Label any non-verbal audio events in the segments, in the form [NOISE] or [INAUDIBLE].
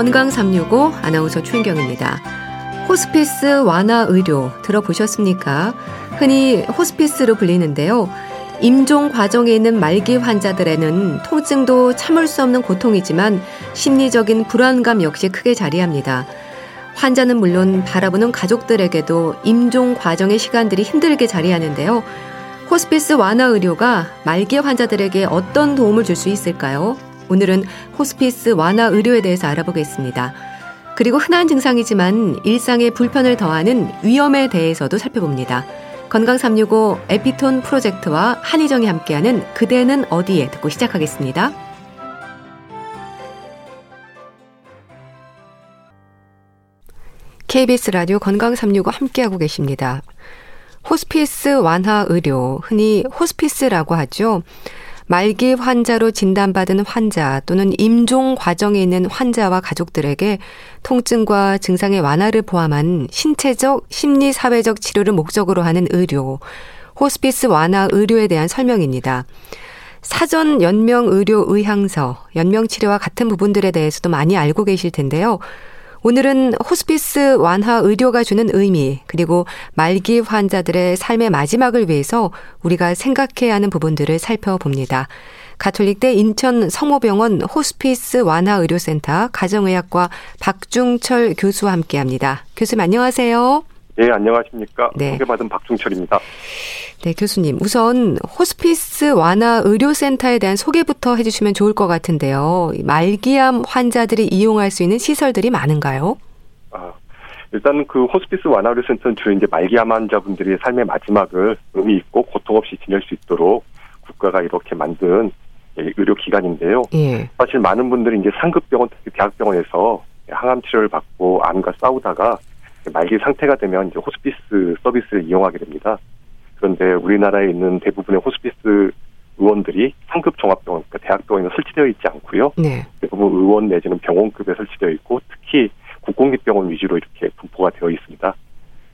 건강 365 아나운서 최인경입니다. 호스피스 완화 의료 들어보셨습니까? 흔히 호스피스로 불리는데요. 임종 과정에 있는 말기 환자들에는 통증도 참을 수 없는 고통이지만 심리적인 불안감 역시 크게 자리합니다. 환자는 물론 바라보는 가족들에게도 임종 과정의 시간들이 힘들게 자리하는데요. 호스피스 완화 의료가 말기 환자들에게 어떤 도움을 줄 수 있을까요? 오늘은 호스피스 완화 의료에 대해서 알아보겠습니다. 그리고 흔한 증상이지만 일상에 불편을 더하는 위험에 대해서도 살펴봅니다. 건강 365 에피톤 프로젝트와 한희정이 함께하는 그대는 어디에 듣고 시작하겠습니다. KBS 라디오 건강 365 함께하고 계십니다. 호스피스 완화 의료, 흔히 호스피스라고 하죠. 말기 환자로 진단받은 환자 또는 임종 과정에 있는 환자와 가족들에게 통증과 증상의 완화를 포함한 신체적, 심리, 사회적 치료를 목적으로 하는 의료, 호스피스 완화 의료에 대한 설명입니다. 사전 연명 의료 의향서, 연명 치료와 같은 부분들에 대해서도 많이 알고 계실 텐데요. 오늘은 호스피스 완화 의료가 주는 의미, 그리고 말기 환자들의 삶의 마지막을 위해서 우리가 생각해야 하는 부분들을 살펴봅니다. 가톨릭대 인천 성모병원 호스피스 완화 의료센터 가정의학과 박중철 교수와 함께 합니다. 교수님 안녕하세요. 네, 안녕하십니까. 네. 소개받은 박중철입니다. 네, 교수님. 우선 호스피스 완화 의료센터에 대한 소개부터 해주시면 좋을 것 같은데요. 말기암 환자들이 이용할 수 있는 시설들이 많은가요? 아, 일단 그 호스피스 완화 의료센터는 주로 이제 말기암 환자분들이 삶의 마지막을 의미 있고 고통 없이 지낼 수 있도록 국가가 이렇게 만든 의료기관인데요. 예. 사실 많은 분들이 이제 상급병원, 특히 대학병원에서 항암 치료를 받고 암과 싸우다가 말기 상태가 되면 이제 호스피스 서비스를 이용하게 됩니다. 그런데 우리나라에 있는 대부분의 호스피스 의원들이 상급 종합병원, 그러니까 대학병원에 설치되어 있지 않고요. 네. 대부분 의원 내지는 병원급에 설치되어 있고 특히 국공립병원 위주로 이렇게 분포가 되어 있습니다.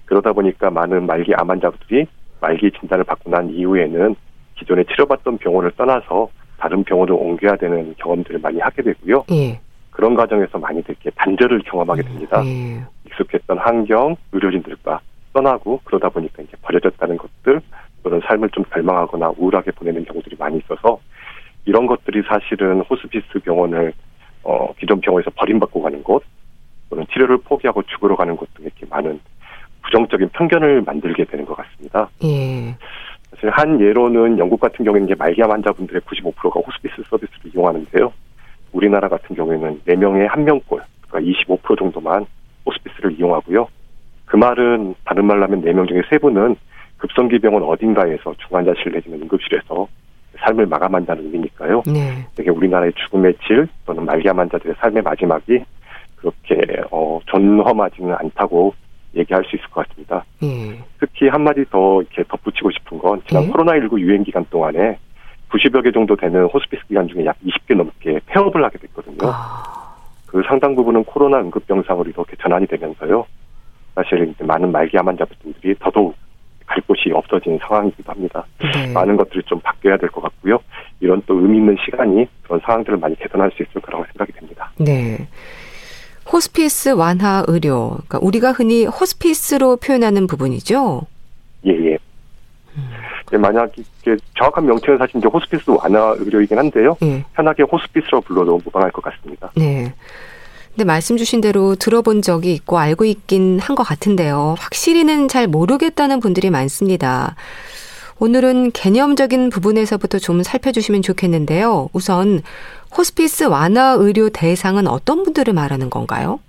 그러다 보니까 많은 말기 암 환자들이 말기 진단을 받고 난 이후에는 기존에 치료받던 병원을 떠나서 다른 병원을 옮겨야 되는 경험들을 많이 하게 되고요. 예. 그런 과정에서 많이들 이렇게 단절을 경험하게 됩니다. 예. 익숙했던 환경, 의료진들과 떠나고 그러다 보니까 이제 버려졌다는 것들 또는 삶을 좀 절망하거나 우울하게 보내는 경우들이 많이 있어서 이런 것들이 사실은 호스피스 병원을 어 기존 병원에서 버림받고 가는 곳 또는 치료를 포기하고 죽으러 가는 곳등 이렇게 많은 부정적인 편견을 만들게 되는 것 같습니다. 예. 사실 한 예로는 영국 같은 경우에는 이제 말기암 환자분들의 95%가 호스피스 서비스를 이용하는데요. 우리나라 같은 경우에는 4명에 1명꼴, 그러니까 25% 정도만 호스피스를 이용하고요. 그 말은 다른 말로 하면 4명 중에 3분은 급성기병원 어딘가에서 중환자실 내지는 응급실에서 삶을 마감한다는 의미니까요. 네. 되게 우리나라의 죽음의 질 또는 말기암 환자들의 삶의 마지막이 그렇게 어, 전험하지는 않다고 얘기할 수 있을 것 같습니다. 네. 특히 한마디 더 이렇게 덧붙이고 싶은 건 지난 네. 코로나19 유행 기간 동안에 90여 개 정도 되는 호스피스 기관 중에 약 20개 넘게 폐업을 하게 됐거든요. 아. 그 상당 부분은 코로나 응급병상으로 이렇게 전환이 되면서요. 사실 많은 말기 암 환자분들이 더더욱 갈 곳이 없어진 상황이기도 합니다. 네. 많은 것들이 좀 바뀌어야 될 것 같고요. 이런 또 의미 있는 시간이 그런 상황들을 많이 개선할 수 있을 거라고 생각이 됩니다. 네. 호스피스 완화 의료, 그러니까 우리가 흔히 호스피스로 표현하는 부분이죠. 예, 예. 음. 네, 만약 이게 정확한 명칭은 사실 이제 호스피스 완화 의료이긴 한데요. 예. 편하게 호스피스로 불러도 무방할 것 같습니다. 네. 근데 말씀 주신 대로 들어본 적이 있고 알고 있긴 한 것 같은데요. 확실히는 잘 모르겠다는 분들이 많습니다. 오늘은 개념적인 부분에서부터 좀 살펴주시면 좋겠는데요. 우선 호스피스 완화 의료 대상은 어떤 분들을 말하는 건가요?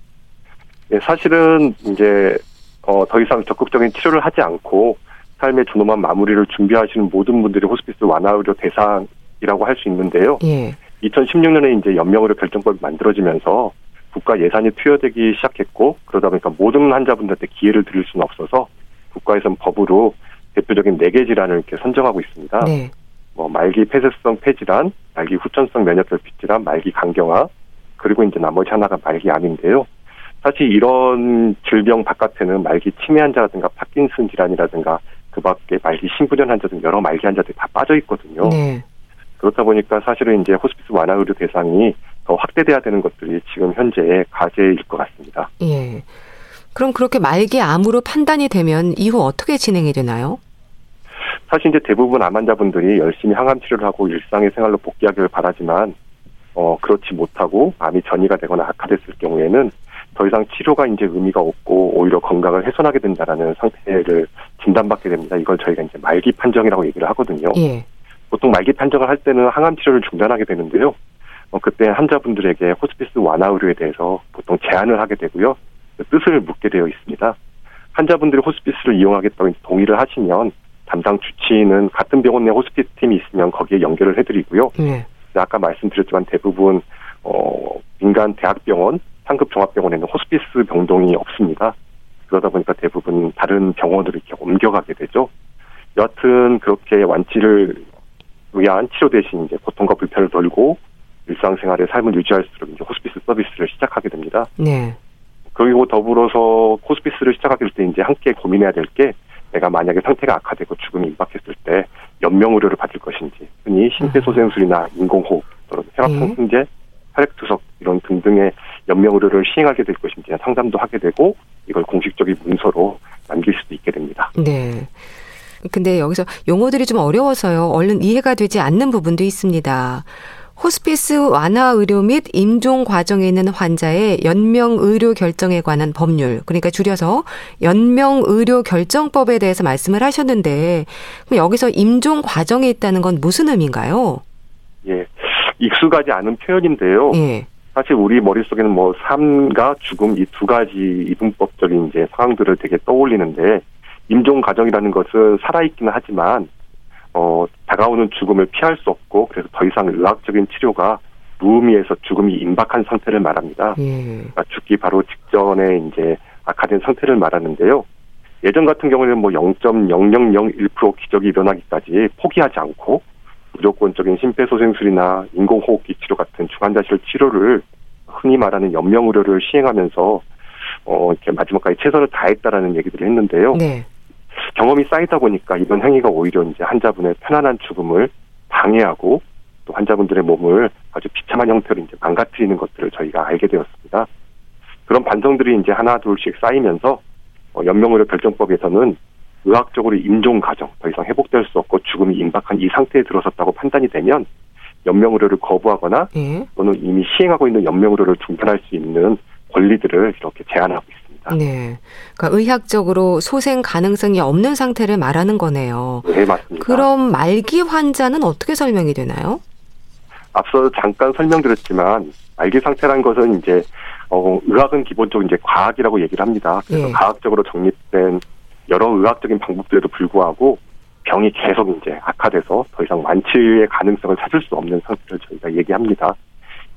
네, 사실은 이제 어, 더 이상 적극적인 치료를 하지 않고 삶의 준엄한 마무리를 준비하시는 모든 분들이 호스피스 완화 의료 대상이라고 할 수 있는데요. 예. 2016년에 이제 연명의료 결정법이 만들어지면서 국가 예산이 투여되기 시작했고 그러다 보니까 모든 환자분들한테 기회를 드릴 수는 없어서 국가에서는 법으로 대표적인 네 개 질환을 이렇게 선정하고 있습니다. 네. 뭐 말기 폐쇄성 폐질환, 말기 후천성 면역결핍 질환, 말기 간경화, 그리고 이제 나머지 하나가 말기 암인데요. 사실 이런 질병 바깥에는 말기 치매 환자라든가 파킨슨 질환이라든가 그 밖에 말기 신부전 환자 등 여러 말기 환자들이 다 빠져 있거든요. 네. 그렇다 보니까 사실은 이제 호스피스 완화 의료 대상이 더 확대돼야 되는 것들이 지금 현재의 과제일 것 같습니다. 예. 그럼 그렇게 말기 암으로 판단이 되면 이후 어떻게 진행이 되나요? 사실 이제 대부분 암 환자분들이 열심히 항암 치료를 하고 일상의 생활로 복귀하기를 바라지만 어 그렇지 못하고 암이 전이가 되거나 악화됐을 경우에는 더 이상 치료가 이제 의미가 없고 오히려 건강을 훼손하게 된다라는 상태를 진단받게 됩니다. 이걸 저희가 이제 말기 판정이라고 얘기를 하거든요. 예. 보통 말기 판정을 할 때는 항암 치료를 중단하게 되는데요. 어, 그때 환자분들에게 호스피스 완화 의료에 대해서 보통 제한을 하게 되고요. 뜻을 묻게 되어 있습니다. 환자분들이 호스피스를 이용하겠다고 동의를 하시면 담당 주치의는 같은 병원 내 호스피스 팀이 있으면 거기에 연결을 해드리고요. 네. 아까 말씀드렸지만 대부분 어 민간 대학병원, 상급 종합병원에는 호스피스 병동이 없습니다. 그러다 보니까 대부분 다른 병원으로 이렇게 옮겨가게 되죠. 여하튼 그렇게 완치를 위한 치료 대신 이제 고통과 불편을 덜고 일상생활의 삶을 유지할수록 이제 호스피스 서비스를 시작하게 됩니다. 네. 그리고 더불어서 호스피스를 시작하게 될 때 이제 함께 고민해야 될 게 내가 만약에 상태가 악화되고 죽음이 임박했을 때 연명 의료를 받을 것인지 흔히 심폐소생술이나 인공호흡 또는 혈압 상승제, 혈액투석 이런 등등의 연명 의료를 시행하게 될 것인지 상담도 하게 되고 이걸 공식적인 문서로 남길 수도 있게 됩니다. 네. 근데 여기서 용어들이 좀 어려워서요. 얼른 이해가 되지 않는 부분도 있습니다. 호스피스 완화 의료 및 임종 과정에 있는 환자의 연명 의료 결정에 관한 법률, 그러니까 줄여서 연명 의료 결정법에 대해서 말씀을 하셨는데, 그럼 여기서 임종 과정에 있다는 건 무슨 의미인가요? 예, 익숙하지 않은 표현인데요. 예. 사실 우리 머릿속에는 뭐 삶과 죽음 이 두 가지 이분법적인 이제 상황들을 되게 떠올리는데 임종 과정이라는 것은 살아있기는 하지만 어, 다가오는 죽음을 피할 수 없고 그래서 더 이상 의학적인 치료가 무의미해서 죽음이 임박한 상태를 말합니다. 예. 그러니까 죽기 바로 직전에 이제 악화된 상태를 말하는데요. 예전 같은 경우에는 뭐 0.0001% 기적이 일어나기까지 포기하지 않고 무조건적인 심폐소생술이나 인공호흡기 치료 같은 중환자실 치료를 흔히 말하는 연명 의료를 시행하면서 어 이렇게 마지막까지 최선을 다했다라는 얘기들을 했는데요. 네. 경험이 쌓이다 보니까 이런 행위가 오히려 이제 환자분의 편안한 죽음을 방해하고 또 환자분들의 몸을 아주 비참한 형태로 이제 망가뜨리는 것들을 저희가 알게 되었습니다. 그런 반성들이 이제 하나 둘씩 쌓이면서 어, 연명의료 결정법에서는 의학적으로 임종 과정 더 이상 회복될 수 없고 죽음이 임박한 이 상태에 들어섰다고 판단이 되면 연명 의료를 거부하거나 예. 또는 이미 시행하고 있는 연명 의료를 중단할 수 있는 권리들을 이렇게 제한하고 있습니다. 있습니다. 네. 그러니까 의학적으로 소생 가능성이 없는 상태를 말하는 거네요. 네, 맞습니다. 그럼 말기 환자는 어떻게 설명이 되나요? 앞서 잠깐 설명드렸지만 말기 상태란 것은 이제 어, 의학은 기본적으로 이제 과학이라고 얘기를 합니다. 그래서 예. 과학적으로 정립된 여러 의학적인 방법들에도 불구하고 병이 계속 이제 악화돼서 더 이상 완치의 가능성을 찾을 수 없는 상태를 저희가 얘기합니다.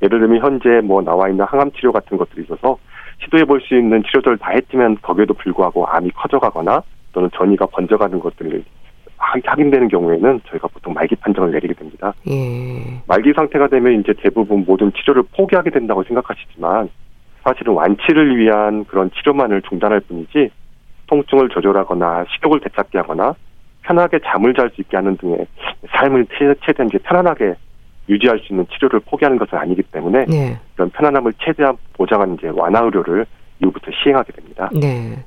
예를 들면 현재 뭐 나와 있는 항암 치료 같은 것들이 있어서 시도해 볼 수 있는 치료들을 다 했지만 거기에도 불구하고 암이 커져가거나 또는 전이가 번져가는 것들을 확인되는 경우에는 저희가 보통 말기 판정을 내리게 됩니다. 예. 말기 상태가 되면 이제 대부분 모든 치료를 포기하게 된다고 생각하시지만 사실은 완치를 위한 그런 치료만을 중단할 뿐이지 통증을 조절하거나 식욕을 되찾게 하거나 편하게 잠을 잘 수 있게 하는 등의 삶을 최대한 이제 편안하게 유지할 수 있는 치료를 포기하는 것은 아니기 때문에 네. 그런 편안함을 최대한 보장하는 이제 완화 의료를 이후부터 시행하게 됩니다. 네.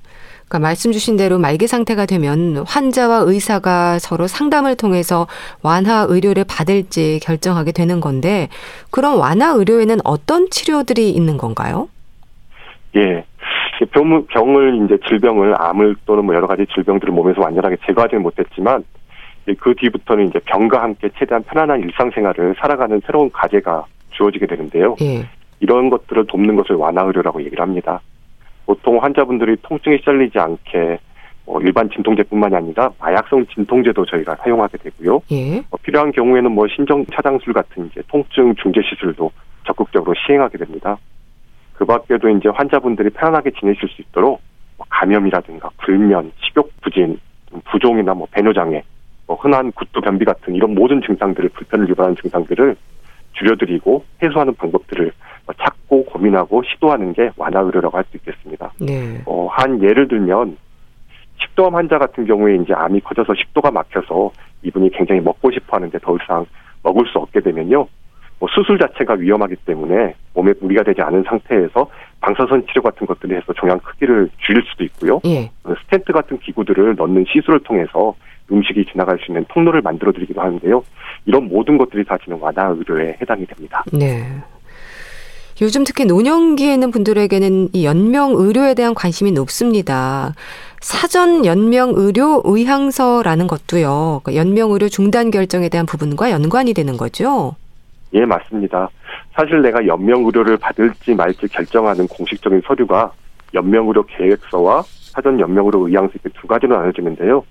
그러니까 말씀 주신 대로 말기 상태가 되면 환자와 의사가 서로 상담을 통해서 완화 의료를 받을지 결정하게 되는 건데 그럼 완화 의료에는 어떤 치료들이 있는 건가요? 예. 병, 병을 이제 질병을 암을 또는 뭐 여러 가지 질병들을 몸에서 완전하게 제거하지는 못했지만 그 뒤부터는 이제 병과 함께 최대한 편안한 일상생활을 살아가는 새로운 과제가 주어지게 되는데요. 예. 이런 것들을 돕는 것을 완화 의료라고 얘기를 합니다. 보통 환자분들이 통증이 시달리지 않게 뭐 일반 진통제뿐만이 아니라 마약성 진통제도 저희가 사용하게 되고요. 예. 뭐 필요한 경우에는 뭐 신정 차장술 같은 이제 통증 중재 시술도 적극적으로 시행하게 됩니다. 그 밖에도 이제 환자분들이 편안하게 지내실 수 있도록 뭐 감염이라든가 불면, 식욕 부진, 부종이나 뭐 배뇨 장애 뭐 흔한 구토 변비 같은 이런 모든 증상들을 불편을 유발하는 증상들을 줄여드리고 해소하는 방법들을 찾고 고민하고 시도하는 게 완화 의료라고 할 수 있겠습니다. 네. 어, 한 예를 들면 식도암 환자 같은 경우에 이제 암이 커져서 식도가 막혀서 이분이 굉장히 먹고 싶어 하는데 더 이상 먹을 수 없게 되면요. 뭐 수술 자체가 위험하기 때문에 몸에 무리가 되지 않은 상태에서 방사선 치료 같은 것들이 해서 종양 크기를 줄일 수도 있고요. 예. 스텐트 같은 기구들을 넣는 시술을 통해서 음식이 지나갈 수 있는 통로를 만들어 드리기도 하는데요. 이런 모든 것들이 다 지금 완화 의료에 해당이 됩니다. 네. 요즘 특히 노년기에 있는 분들에게는 이 연명 의료에 대한 관심이 높습니다. 사전 연명 의료 의향서라는 것도요. 그러니까 연명 의료 중단 결정에 대한 부분과 연관이 되는 거죠. 예, 맞습니다. 사실 내가 연명 의료를 받을지 말지 결정하는 공식적인 서류가 연명 의료 계획서와 사전 연명 의료 의향서 이렇게 두 가지로 나눠지는데요.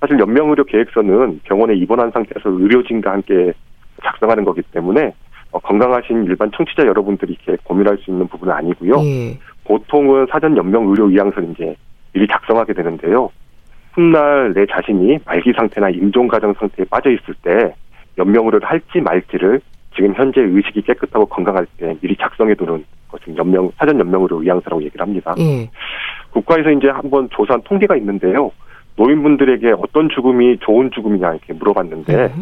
사실 연명 의료 계획서는 병원에 입원한 상태에서 의료진과 함께 작성하는 거기 때문에 어, 건강하신 일반 청취자 여러분들이 이렇게 고민할 수 있는 부분은 아니고요. 예. 보통은 사전 연명 의료 의향서를 이제 미리 작성하게 되는데요. 훗날 내 자신이 말기 상태나 임종 과정 상태에 빠져 있을 때 연명 의료를 할지 말지를 지금 현재 의식이 깨끗하고 건강할 때 미리 작성해 두는 것은 연명 사전 연명 의료 의향서라고 얘기를 합니다. 예. 국가에서 이제 한번 조사한 통계가 있는데요. 노인분들에게 어떤 죽음이 좋은 죽음이냐 이렇게 물어봤는데 예.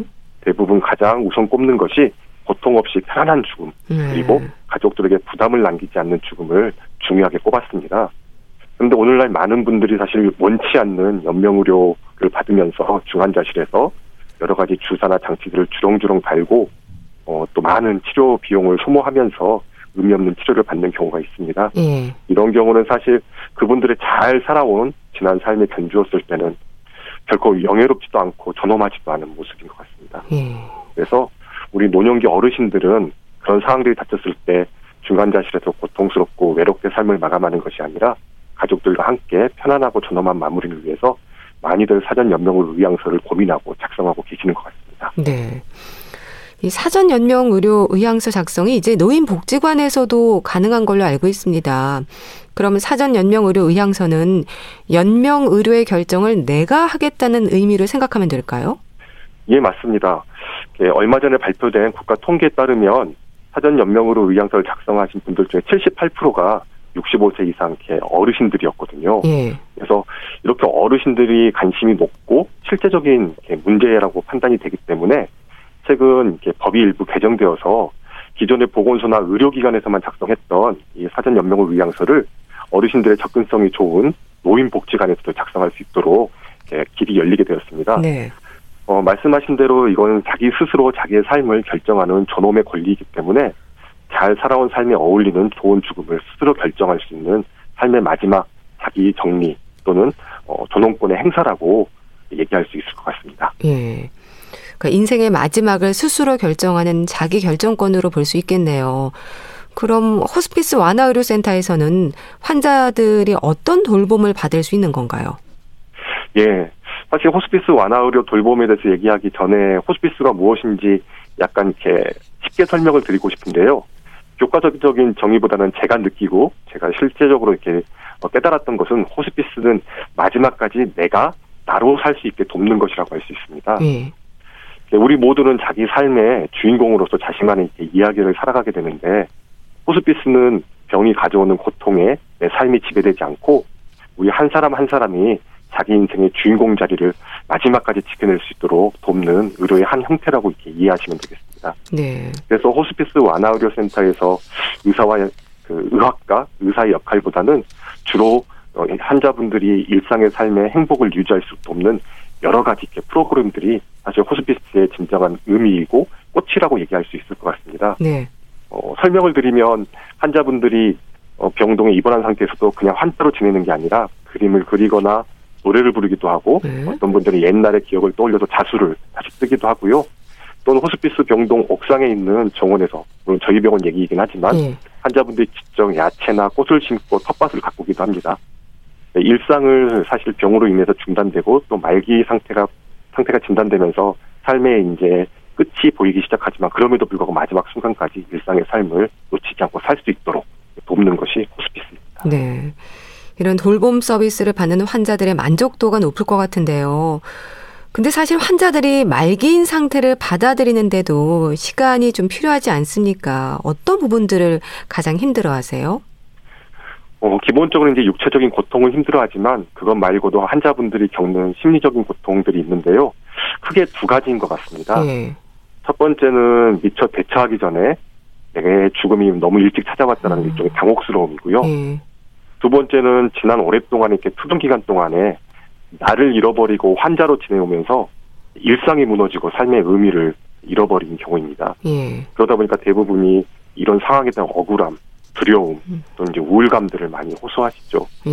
대부분 가장 우선 꼽는 것이 고통 없이 편안한 죽음 네. 그리고 가족들에게 부담을 남기지 않는 죽음을 중요하게 꼽았습니다. 그런데 오늘날 많은 분들이 사실 원치 않는 연명의료를 받으면서 중환자실에서 여러 가지 주사나 장치들을 주렁주렁 달고 어, 또 많은 치료 비용을 소모하면서 의미 없는 치료를 받는 경우가 있습니다. 예. 이런 경우는 사실 그분들의 잘 살아온 지난 삶에 견주었을 때는 결코 영예롭지도 않고 존엄하지도 않은 모습인 것 같습니다. 예. 그래서 우리 노년기 어르신들은 그런 상황들이 닥쳤을 때 중간자실에서 고통스럽고 외롭게 삶을 마감하는 것이 아니라 가족들과 함께 편안하고 존엄한 마무리를 위해서 많이들 사전 연명을 의향서를 고민하고 작성하고 계시는 것 같습니다. 네. 이 사전 연명 의료 의향서 작성이 이제 노인 복지관에서도 가능한 걸로 알고 있습니다. 그러면 사전 연명 의료 의향서는 연명 의료의 결정을 내가 하겠다는 의미를 생각하면 될까요? 예, 맞습니다. 예, 얼마 전에 발표된 국가 통계에 따르면 사전 연명으로 의향서를 작성하신 분들 중에 78%가 65세 이상 어르신들이었거든요. 예. 그래서 이렇게 어르신들이 관심이 높고 실제적인 문제라고 판단이 되기 때문에 최근 법이 일부 개정되어서 기존의 보건소나 의료기관에서만 작성했던 이 사전 연명을 의향서를 어르신들의 접근성이 좋은 노인복지관에서도 작성할 수 있도록 길이 열리게 되었습니다. 네. 어, 말씀하신 대로 이거는 자기 스스로 자기의 삶을 결정하는 존엄의 권리이기 때문에 잘 살아온 삶에 어울리는 좋은 죽음을 스스로 결정할 수 있는 삶의 마지막 자기 정리 또는 어, 존엄권의 행사라고 얘기할 수 있을 것 같습니다. 예. 그러니까 인생의 마지막을 스스로 결정하는 자기 결정권으로 볼 수 있겠네요. 그럼 호스피스 완화 의료 센터에서는 환자들이 어떤 돌봄을 받을 수 있는 건가요? 예. 사실 호스피스 완화 의료 돌봄에 대해서 얘기하기 전에 호스피스가 무엇인지 약간 이렇게 쉽게 설명을 드리고 싶은데요. 교과적인 정의보다는 제가 느끼고 제가 실제적으로 이렇게 깨달았던 것은 호스피스는 마지막까지 내가 나로 살 수 있게 돕는 것이라고 할 수 있습니다. 네. 우리 모두는 자기 삶의 주인공으로서 자신만의 이야기를 살아가게 되는데 호스피스는 병이 가져오는 고통에 내 삶이 지배되지 않고 우리 한 사람 한 사람이 자기 인생의 주인공 자리를 마지막까지 지켜낼 수 있도록 돕는 의료의 한 형태라고 이렇게 이해하시면 되겠습니다. 네. 그래서 호스피스 완화 의료 센터에서 의사와 그 의학과 의사의 역할보다는 주로 어, 환자분들이 일상의 삶의 행복을 유지할 수 돕는 여러 가지 프로그램들이 사실 호스피스의 진정한 의미이고 꽃이라고 얘기할 수 있을 것 같습니다. 네. 어, 설명을 드리면 환자분들이 어, 병동에 입원한 상태에서도 그냥 환자로 지내는 게 아니라 그림을 그리거나 노래를 부르기도 하고 네. 어떤 분들은 옛날의 기억을 떠올려서 자수를 다시 쓰기도 하고요. 또는 호스피스 병동 옥상에 있는 정원에서 물론 저희 병원 얘기이긴 하지만 네. 환자분들이 직접 야채나 꽃을 심고 텃밭을 가꾸기도 합니다. 네, 일상을 사실 병으로 인해서 중단되고 또 말기 상태가 상태가 진단되면서 삶의 이제 끝이 보이기 시작하지만 그럼에도 불구하고 마지막 순간까지 일상의 삶을 놓치지 않고 살 수 있도록 돕는 것이 호스피스입니다. 네. 이런 돌봄 서비스를 받는 환자들의 만족도가 높을 것 같은데요. 근데 사실 환자들이 말기인 상태를 받아들이는데도 시간이 좀 필요하지 않습니까? 어떤 부분들을 가장 힘들어 하세요? 어, 기본적으로 이제 육체적인 고통은 힘들어하지만 그것 말고도 환자분들이 겪는 심리적인 고통들이 있는데요. 크게 두 가지인 것 같습니다. 네. 첫 번째는 미처 대처하기 전에 내 죽음이 너무 일찍 찾아왔다는 음. 일종의 당혹스러움이고요. 예. 두 번째는 지난 오랫동안 이렇게 투병 기간 동안에 나를 잃어버리고 환자로 지내오면서 일상이 무너지고 삶의 의미를 잃어버린 경우입니다. 예. 그러다 보니까 대부분이 이런 상황에 대한 억울함, 두려움, 음. 또는 이제 우울감들을 많이 호소하시죠. 예.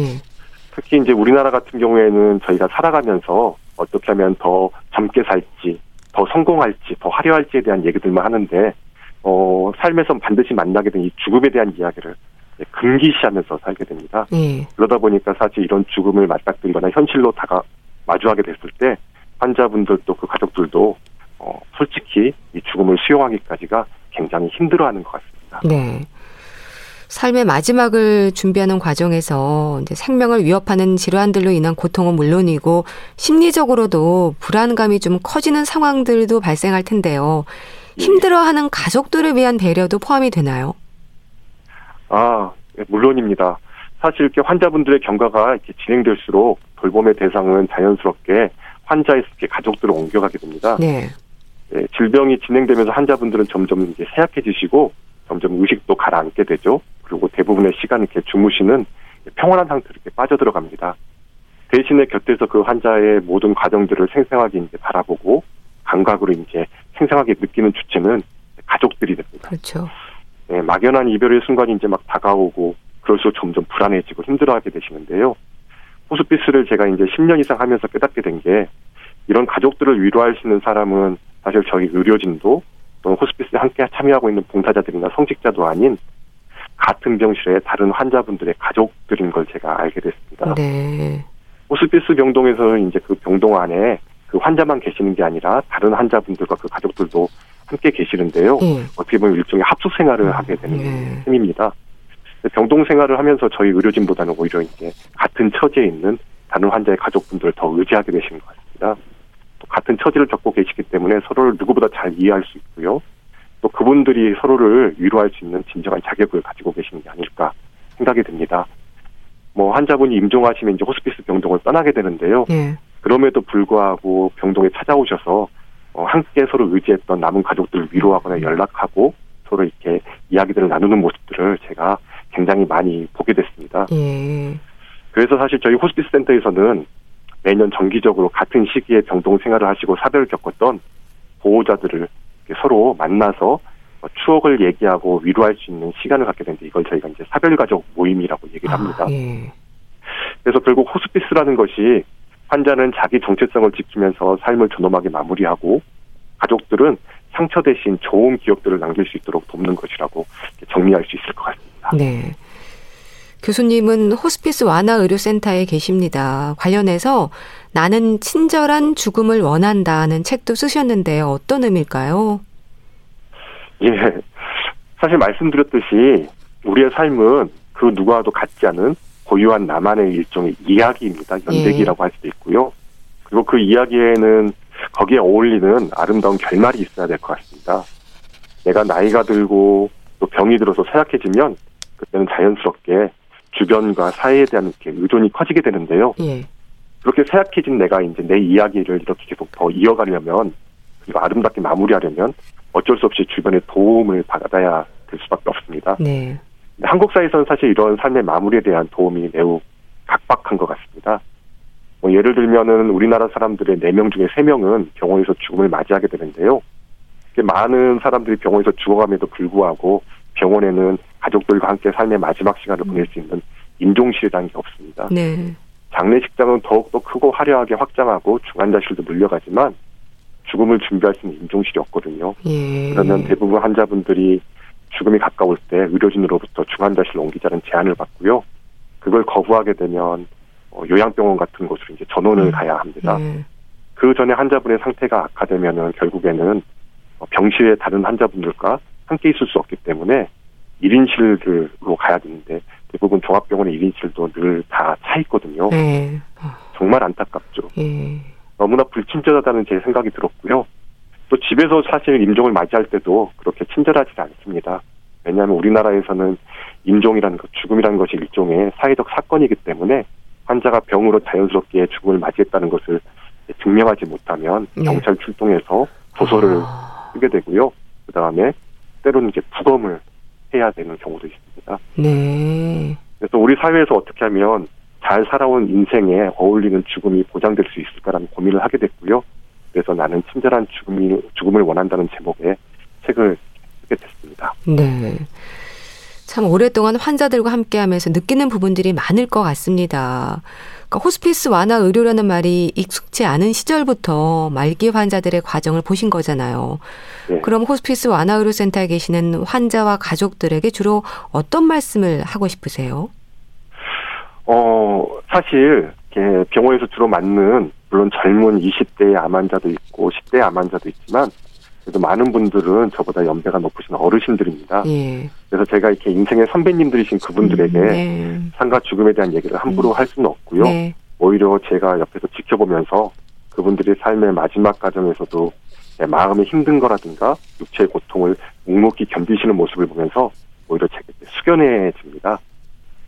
특히 이제 우리나라 같은 경우에는 저희가 살아가면서 어떻게 하면 더 젊게 살지, 더 성공할지, 더 화려할지에 대한 얘기들만 하는데, 어, 삶에서 반드시 만나게 된 이 죽음에 대한 이야기를 금기시하면서 살게 됩니다. 예. 그러다 보니까 사실 이런 죽음을 맞닥뜨리거나 현실로 다가 마주하게 됐을 때 환자분들도 그 가족들도 어, 솔직히 이 죽음을 수용하기까지가 굉장히 힘들어하는 것 같습니다. 네. 삶의 마지막을 준비하는 과정에서 이제 생명을 위협하는 질환들로 인한 고통은 물론이고 심리적으로도 불안감이 좀 커지는 상황들도 발생할 텐데요. 예. 힘들어하는 가족들을 위한 배려도 포함이 되나요? 아, 예, 물론입니다. 사실 이렇게 환자분들의 경과가 이렇게 진행될수록 돌봄의 대상은 자연스럽게 환자의 가족들을 옮겨가게 됩니다. 네. 네, 질병이 진행되면서 환자분들은 점점 이제 쇠약해지시고 점점 의식도 가라앉게 되죠. 그리고 대부분의 시간 이렇게 주무시는 평온한 상태로 이렇게 빠져들어갑니다. 대신에 곁에서 그 환자의 모든 과정들을 생생하게 이제 바라보고 감각으로 이제 생생하게 느끼는 주체는 가족들이 됩니다. 그렇죠. 네, 막연한 이별의 순간이 이제 막 다가오고 그럴수록 점점 불안해지고 힘들어하게 되시는데요. 호스피스를 제가 이제 10년 이상 하면서 깨닫게 된 게 이런 가족들을 위로할 수 있는 사람은 사실 저희 의료진도 또는 호스피스에 함께 참여하고 있는 봉사자들이나 성직자도 아닌 같은 병실의 다른 환자분들의 가족들인 걸 제가 알게 됐습니다. 네. 호스피스 병동에서는 이제 그 병동 안에 그 환자만 계시는 게 아니라 다른 환자분들과 그 가족들도 함께 계시는데요. 네. 어떻게 보면 일종의 합숙 생활을 하게 되는 네. 셈입니다. 병동 생활을 하면서 저희 의료진보다는 오히려 이제 같은 처지에 있는 다른 환자의 가족분들을 더 의지하게 되시는 것 같습니다. 또 같은 처지를 겪고 계시기 때문에 서로를 누구보다 잘 이해할 수 있고요. 또 그분들이 서로를 위로할 수 있는 진정한 자격을 가지고 계시는 게 아닐까 생각이 듭니다. 뭐 환자분이 임종하시면 이제 호스피스 병동을 떠나게 되는데요. 예. 그럼에도 불구하고 병동에 찾아오셔서 어, 함께 서로 의지했던 남은 가족들을 위로하거나 연락하고 서로 이렇게 이야기들을 나누는 모습들을 제가 굉장히 많이 보게 됐습니다. 예. 그래서 사실 저희 호스피스 센터에서는 매년 정기적으로 같은 시기에 병동 생활을 하시고 사별을 겪었던 보호자들을 서로 만나서 추억을 얘기하고 위로할 수 있는 시간을 갖게 되는데 이걸 저희가 이제 사별가족 모임이라고 얘기를 아, 합니다. 아, 예. 그래서 결국 호스피스라는 것이 환자는 자기 정체성을 지키면서 삶을 존엄하게 마무리하고 가족들은 상처 대신 좋은 기억들을 남길 수 있도록 돕는 것이라고 정리할 수 있을 것 같습니다. 네. 교수님은 호스피스 완화 의료센터에 계십니다. 관련해서 나는 친절한 죽음을 원한다는 책도 쓰셨는데 어떤 의미일까요? 예. 사실 말씀드렸듯이 우리의 삶은 그 누구와도 같지 않은 고유한 나만의 일종의 이야기입니다. 연대기라고 예. 할 수도 있고요. 그리고 그 이야기에는 거기에 어울리는 아름다운 결말이 있어야 될 것 같습니다. 내가 나이가 들고 또 병이 들어서 쇠약해지면 그때는 자연스럽게 주변과 사회에 대한 이렇게 의존이 커지게 되는데요. 예. 그렇게 쇠약해진 내가 이제 내 이야기를 이렇게 계속 더 이어가려면 그리고 아름답게 마무리하려면 어쩔 수 없이 주변의 도움을 받아야 될 수밖에 없습니다. 네. 한국 사회에서는 사실 이런 삶의 마무리에 대한 도움이 매우 각박한 것 같습니다. 뭐 예를 들면은 우리나라 사람들의 4명 중에 3명은 병원에서 죽음을 맞이하게 되는데요. 많은 사람들이 병원에서 죽어감에도 불구하고 병원에는 가족들과 함께 삶의 마지막 시간을 음. 보낼 수 있는 임종실이라는 게 없습니다. 네. 장례식장은 더욱더 크고 화려하게 확장하고 중환자실도 늘려가지만 죽음을 준비할 수 있는 임종실이 없거든요. 예. 그러면 대부분 환자분들이 죽음이 가까울 때 의료진으로부터 중환자실로 옮기자는 제안을 받고요. 그걸 거부하게 되면 어, 요양병원 같은 곳으로 이제 전원을 음. 가야 합니다. 네. 그 전에 환자분의 상태가 악화되면은 결국에는 어, 병실의 다른 환자분들과 함께 있을 수 없기 때문에 1인실로 가야 되는데 대부분 종합병원의 1인실도 늘 다 차 있거든요. 네. 정말 안타깝죠. 네. 너무나 불친절하다는 제 생각이 들었고요. 또 집에서 사실 임종을 맞이할 때도 그렇게 친절하지 않습니다. 왜냐하면 우리나라에서는 임종이라는 것, 죽음이라는 것이 일종의 사회적 사건이기 때문에 환자가 병으로 자연스럽게 죽음을 맞이했다는 것을 증명하지 못하면 네. 경찰 출동해서 도서를 아. 쓰게 되고요. 그 다음에 때로는 이제 부검을 해야 되는 경우도 있습니다. 네. 그래서 우리 사회에서 어떻게 하면 잘 살아온 인생에 어울리는 죽음이 보장될 수 있을까라는 고민을 하게 됐고요. 그래서 나는 친절한 죽음이, 죽음을 원한다는 제목의 책을 쓰게 됐습니다. 네. 참 오랫동안 환자들과 함께하면서 느끼는 부분들이 많을 것 같습니다. 그러니까 호스피스 완화 의료라는 말이 익숙치 않은 시절부터 말기 환자들의 과정을 보신 거잖아요. 네. 그럼 호스피스 완화 의료 센터에 계시는 환자와 가족들에게 주로 어떤 말씀을 하고 싶으세요? 어, 사실 병원에서 주로 맞는 물론 젊은 20대의 암 환자도 있고 10대 암 환자도 있지만 그래도 많은 분들은 저보다 연배가 높으신 어르신들입니다. 예. 그래서 제가 이렇게 인생의 선배님들이신 그분들에게 음, 네. 삶과 죽음에 대한 얘기를 함부로 음. 할 수는 없고요. 네. 오히려 제가 옆에서 지켜보면서 그분들의 삶의 마지막 과정에서도 마음이 힘든 거라든가 육체의 고통을 묵묵히 견디시는 모습을 보면서 오히려 제가 숙연해집니다.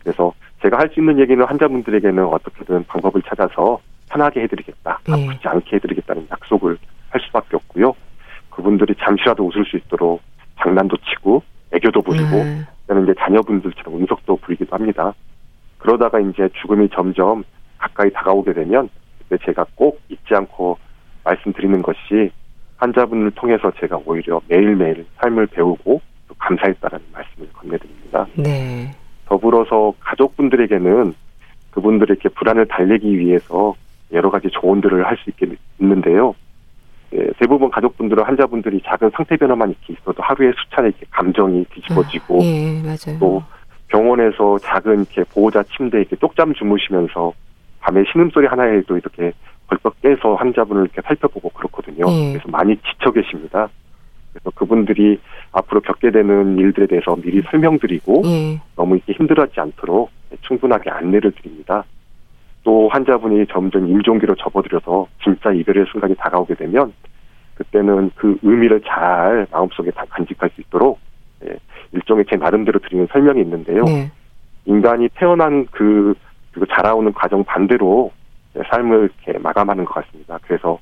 그래서 제가 할 수 있는 얘기는 환자분들에게는 어떻게든 방법을 찾아서 편하게 해드리겠다, 네. 아프지 않게 해드리겠다는 약속을 할 수밖에 없고요. 그분들이 잠시라도 웃을 수 있도록 장난도 치고 애교도 부리고 네. 그다음에 이제 자녀분들처럼 운석도 부리기도 합니다. 그러다가 이제 죽음이 점점 가까이 다가오게 되면 그때 제가 꼭 잊지 않고 말씀드리는 것이 환자분을 통해서 제가 오히려 매일매일 삶을 배우고 또 감사했다라는 말씀을 건네드립니다. 네. 더불어서 가족분들에게는 그분들에게 불안을 달래기 위해서 여러 가지 조언들을 할 수 있게 있는데요. 예, 대부분 가족분들은 환자분들이 작은 상태 변화만 이렇게 있어도 하루에 수차례 이렇게 감정이 뒤집어지고 아, 예, 또 병원에서 작은 이렇게 보호자 침대에 이렇게 쪽잠 주무시면서 밤에 신음소리 하나에도 이렇게 벌떡 깨서 환자분을 이렇게 살펴보고 그렇거든요. 예. 그래서 많이 지쳐 계십니다. 그래서 그분들이 앞으로 겪게 되는 일들에 대해서 미리 설명드리고 예. 너무 이렇게 힘들어하지 않도록 충분하게 안내를 드립니다. 또 환자분이 점점 임종기로 접어들여서 진짜 이별의 순간이 다가오게 되면 그때는 그 의미를 잘 마음속에 다 간직할 수 있도록 예, 일종의 제 나름대로 드리는 설명이 있는데요. 네. 인간이 태어난 그 그리고 자라오는 과정 반대로 삶을 이렇게 마감하는 것 같습니다. 그래서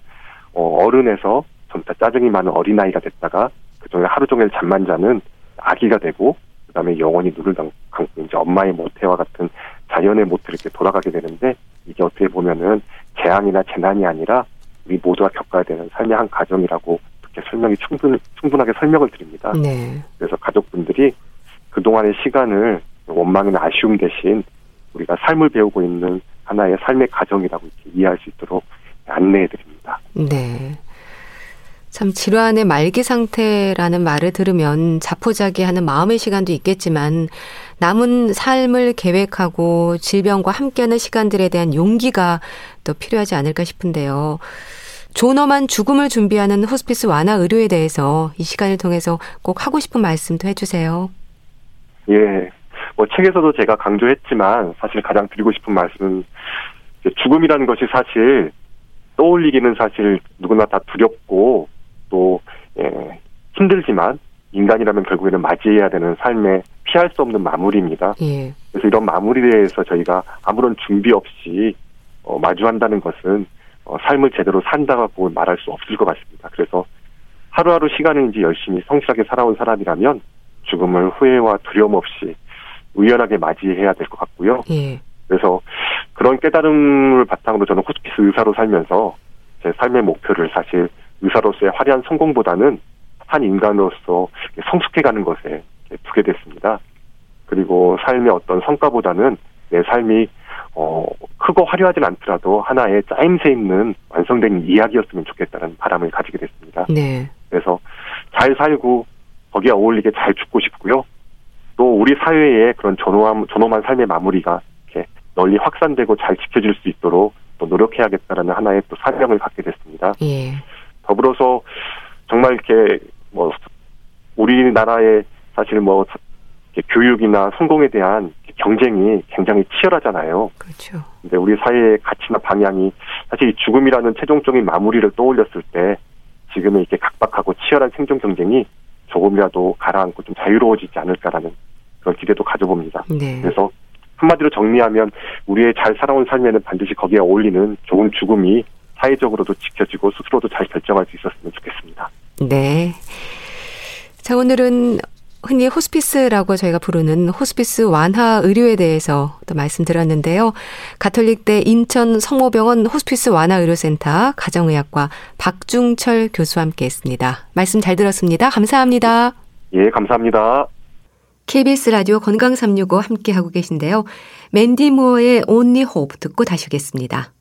어, 어른에서 전부 짜증이 많은 어린아이가 됐다가 그중에 하루 종일 잠만 자는 아기가 되고 그다음에 영원히 눈을 감고 이제 엄마의 모태와 같은 자연의 모태를 이렇게 돌아가게 되는데 이게 어떻게 보면은 재앙이나 재난이 아니라 우리 모두가 겪어야 되는 삶의 한 과정이라고 그렇게 설명이 충분 충분하게 설명을 드립니다. 네. 그래서 가족분들이 그 동안의 시간을 원망이나 아쉬움 대신 우리가 삶을 배우고 있는 하나의 삶의 과정이라고 이렇게 이해할 수 있도록 안내해 드립니다. 네. 참 질환의 말기 상태라는 말을 들으면 자포자기하는 마음의 시간도 있겠지만 남은 삶을 계획하고 질병과 함께하는 시간들에 대한 용기가 또 필요하지 않을까 싶은데요. 존엄한 죽음을 준비하는 호스피스 완화 의료에 대해서 이 시간을 통해서 꼭 하고 싶은 말씀도 해주세요. 예. 뭐 책에서도 제가 강조했지만 사실 가장 드리고 싶은 말씀은 죽음이라는 것이 사실 떠올리기는 사실 누구나 다 두렵고 또 예, 힘들지만 인간이라면 결국에는 맞이해야 되는 삶의 피할 수 없는 마무리입니다. 예. 그래서 이런 마무리에 대해서 저희가 아무런 준비 없이 어, 마주한다는 것은 어, 삶을 제대로 산다고 말할 수 없을 것 같습니다. 그래서 하루하루 시간을 이제 열심히 성실하게 살아온 사람이라면 죽음을 후회와 두려움 없이 우연하게 맞이해야 될 것 같고요. 예. 그래서 그런 깨달음을 바탕으로 저는 호스피스 의사로 살면서 제 삶의 목표를 사실 의사로서의 화려한 성공보다는 한 인간으로서 성숙해가는 것에 두게 됐습니다. 그리고 삶의 어떤 성과보다는 내 삶이 어 크고 화려하진 않더라도 하나의 짜임새 있는 완성된 이야기였으면 좋겠다는 바람을 가지게 됐습니다. 네. 그래서 잘 살고 거기에 어울리게 잘 죽고 싶고요. 또 우리 사회의 그런 존엄한, 존엄한 삶의 마무리가 이렇게 널리 확산되고 잘 지켜질 수 있도록 또 노력해야겠다라는 하나의 또 사명을 갖게 됐습니다. 예. 더불어서 정말 이렇게 뭐 우리나라의 사실 뭐 교육이나 성공에 대한 경쟁이 굉장히 치열하잖아요. 그렇죠. 근데 우리 사회의 가치나 방향이 사실 이 죽음이라는 최종적인 마무리를 떠올렸을 때 지금의 이렇게 각박하고 치열한 생존 경쟁이 조금이라도 가라앉고 좀 자유로워지지 않을까라는 그런 기대도 가져봅니다. 네. 그래서 한마디로 정리하면 우리의 잘 살아온 삶에는 반드시 거기에 어울리는 좋은 죽음이 사회적으로도 지켜지고 스스로도 잘 결정할 수 있었으면 좋겠습니다. 네. 자, 오늘은 흔히 호스피스라고 저희가 부르는 호스피스 완화 의료에 대해서 또 말씀드렸는데요. 가톨릭대 인천 성모병원 호스피스 완화 의료센터 가정의학과 박중철 교수와 함께 했습니다. 말씀 잘 들었습니다. 감사합니다. 예, 감사합니다. KBS 라디오 건강 365 함께 하고 계신데요. 맨디 무어의 Only Hope 듣고 다시 오겠습니다.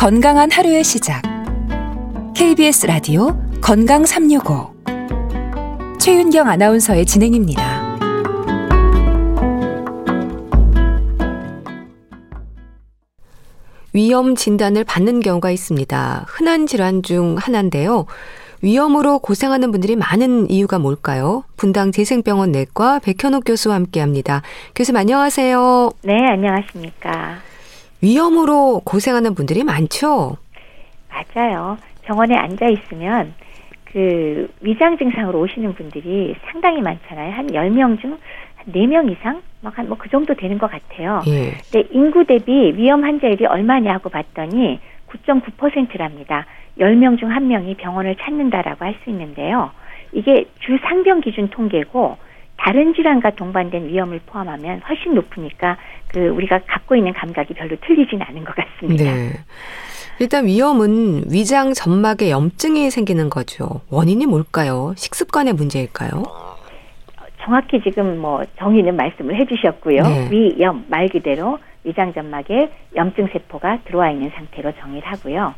건강한 하루의 시작. KBS 라디오 건강 365. 최윤경 아나운서의 진행입니다. 위험 진단을 받는 경우가 있습니다. 흔한 질환 중 하나인데요. 위험으로 고생하는 분들이 많은 이유가 뭘까요? 분당 재생병원 내과 백현옥 교수와 함께 합니다. 교수님 안녕하세요. 네, 안녕하십니까. 위험으로 고생하는 분들이 많죠? 맞아요. 병원에 앉아 있으면 그 위장 증상으로 오시는 분들이 상당히 많잖아요. 한 10명 중 한 4명 이상? 막 한 뭐 그 정도 되는 것 같아요. 예. 근데 인구 대비 위험 환자율이 얼마냐 하고 봤더니 9.9%랍니다. 10명 중 1명이 병원을 찾는다라고 할 수 있는데요. 이게 주 상병 기준 통계고 다른 질환과 동반된 위험을 포함하면 훨씬 높으니까 그 우리가 갖고 있는 감각이 별로 틀리진 않은 것 같습니다. 네. 일단 위험은 위장 점막에 염증이 생기는 거죠. 원인이 뭘까요? 식습관의 문제일까요? 정확히 지금 뭐 정의는 말씀을 해주셨고요. 네. 위염 말 그대로 위장 점막에 염증 세포가 들어와 있는 상태로 정의를 하고요.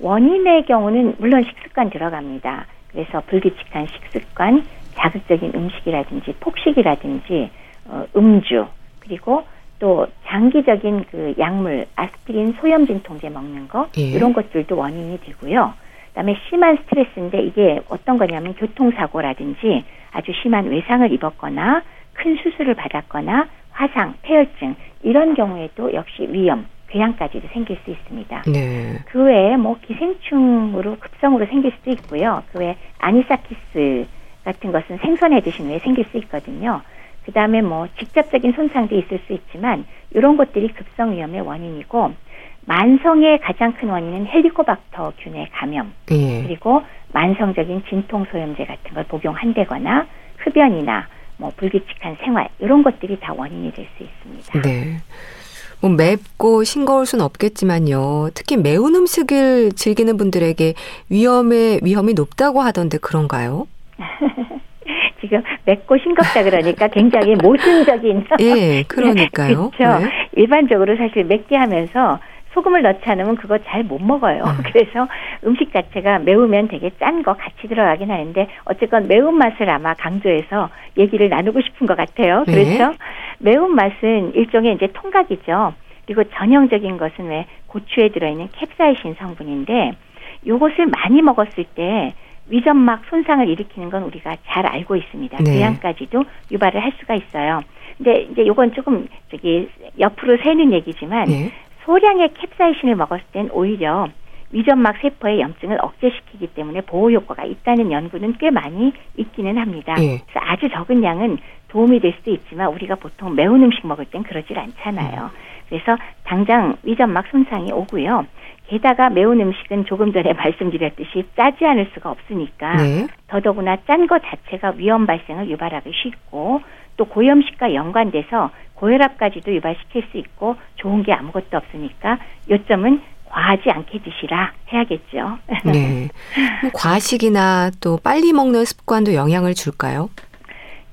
원인의 경우는 물론 식습관 들어갑니다. 그래서 불규칙한 식습관, 자극적인 음식이라든지 폭식이라든지 어, 음주 그리고 또 장기적인 그 약물 아스피린 소염 진통제 먹는 거 예. 이런 것들도 원인이 되고요. 그다음에 심한 스트레스인데 이게 어떤 거냐면 교통사고라든지 아주 심한 외상을 입었거나 큰 수술을 받았거나 화상, 폐혈증 이런 경우에도 역시 위험, 궤양까지도 생길 수 있습니다. 네. 그 외에 뭐 기생충으로 급성으로 생길 수도 있고요. 그 외에 아니사키스 같은 것은 생선에 드신 후에 생길 수 있거든요. 그 다음에 뭐 직접적인 손상도 있을 수 있지만 이런 것들이 급성 위험의 원인이고 만성의 가장 큰 원인은 헬리코박터 균의 감염 예. 그리고 만성적인 진통 소염제 같은 걸 복용한다거나 흡연이나 뭐 불규칙한 생활 이런 것들이 다 원인이 될 수 있습니다. 네. 뭐 맵고 싱거울 수는 없겠지만요. 특히 매운 음식을 즐기는 분들에게 위험의 위험이 높다고 하던데 그런가요? [LAUGHS] 지금 맵고 싱겁다 그러니까 굉장히 모순적인. [LAUGHS] 예, 그러니까요. [LAUGHS] 그렇죠. 네. 일반적으로 사실 맵게 하면서 소금을 넣지 않으면 그거 잘 못 먹어요. 음. [LAUGHS] 그래서 음식 자체가 매우면 되게 짠 거 같이 들어가긴 하는데 어쨌건 매운맛을 아마 강조해서 얘기를 나누고 싶은 것 같아요. 네. 그렇죠? 네. 매운맛은 일종의 이제 통각이죠. 그리고 전형적인 것은 왜 고추에 들어있는 캡사이신 성분인데 요것을 많이 먹었을 때 위점막 손상을 일으키는 건 우리가 잘 알고 있습니다. 네. 궤양까지도 유발을 할 수가 있어요. 근데 이제 요건 조금 저기 옆으로 새는 얘기지만 네. 소량의 캡사이신을 먹었을 땐 오히려 위점막 세포의 염증을 억제시키기 때문에 보호 효과가 있다는 연구는 꽤 많이 있기는 합니다. 네. 그래서 아주 적은 양은 도움이 될 수도 있지만 우리가 보통 매운 음식 먹을 땐 그러질 않잖아요. 음. 그래서 당장 위점막 손상이 오고요. 게다가 매운 음식은 조금 전에 [LAUGHS] 말씀드렸듯이 짜지 않을 수가 없으니까 네. 더더구나 짠것 자체가 위험 발생을 유발하기 쉽고 또 고염식과 연관돼서 고혈압까지도 유발시킬 수 있고 좋은 게 아무것도 없으니까 요점은 과하지 않게 드시라 해야겠죠. [LAUGHS] 네. 뭐 과식이나 또 빨리 먹는 습관도 영향을 줄까요?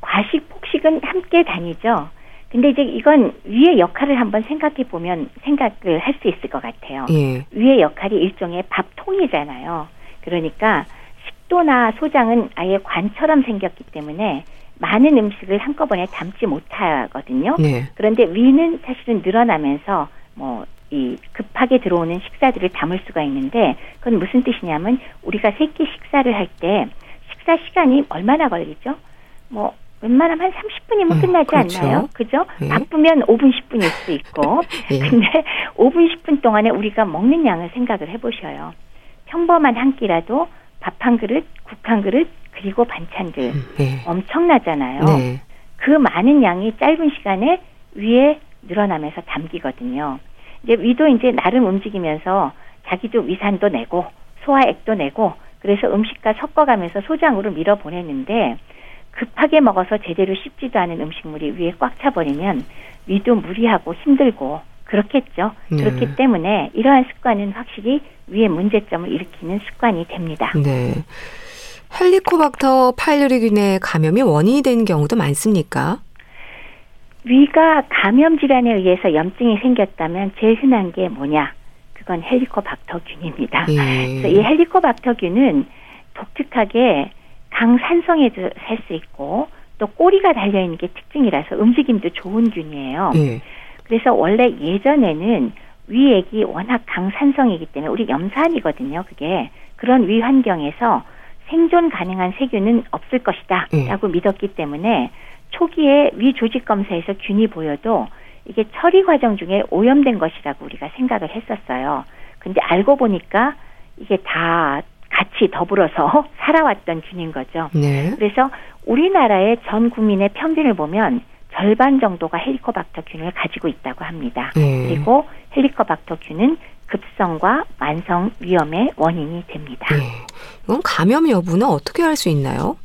과식, 폭식은 함께 다니죠. 근데 이제 이건 위의 역할을 한번 생각해 보면 생각을 할 수 있을 것 같아요. 예. 위의 역할이 일종의 밥통이잖아요. 그러니까 식도나 소장은 아예 관처럼 생겼기 때문에 많은 음식을 한꺼번에 담지 못하거든요. 네. 그런데 위는 사실은 늘어나면서 뭐 이 급하게 들어오는 식사들을 담을 수가 있는데 그건 무슨 뜻이냐면 우리가 세끼 식사를 할 때 식사 시간이 얼마나 걸리죠? 뭐 웬만하면 한 30분이면 음, 끝나지 그렇죠. 않나요? 그죠? 예. 바쁘면 5분, 10분일 수 있고. [LAUGHS] 예. 근데 5분, 10분 동안에 우리가 먹는 양을 생각을 해보셔요. 평범한 한 끼라도 밥 한 그릇, 국 한 그릇, 그리고 반찬들 음, 네. 엄청나잖아요. 네. 그 많은 양이 짧은 시간에 위에 늘어나면서 담기거든요. 이제 위도 이제 나름 움직이면서 자기도 위산도 내고 소화액도 내고 그래서 음식과 섞어가면서 소장으로 밀어 보내는데 급하게 먹어서 제대로 씹지도 않은 음식물이 위에 꽉 차버리면 위도 무리하고 힘들고 그렇겠죠. 네. 그렇기 때문에 이러한 습관은 확실히 위에 문제점을 일으키는 습관이 됩니다. 네. 헬리코박터 파일로리균의 감염이 원인이 되는 경우도 많습니까? 위가 감염 질환에 의해서 염증이 생겼다면 제일 흔한 게 뭐냐? 그건 헬리코박터균입니다. 예. 그래서 이 헬리코박터균은 독특하게 강산성에도 살수 있고 또 꼬리가 달려 있는 게 특징이라서 움직임도 좋은 균이에요. 예. 그래서 원래 예전에는 위액이 워낙 강산성이기 때문에 우리 염산이거든요. 그게 그런 위 환경에서 생존 가능한 세균은 없을 것이다라고 예. 믿었기 때문에 초기에 위 조직 검사에서 균이 보여도 이게 처리 과정 중에 오염된 것이라고 우리가 생각을 했었어요. 근데 알고 보니까 이게 다 같이 더불어서 [LAUGHS] 살아왔던 균인 거죠. 네. 그래서 우리나라의 전 국민의 평균을 보면 절반 정도가 헬리코박터균을 가지고 있다고 합니다. 네. 그리고 헬리코박터균은 급성과 만성 위험의 원인이 됩니다. 네. 이건 감염 여부는 어떻게 할수 있나요?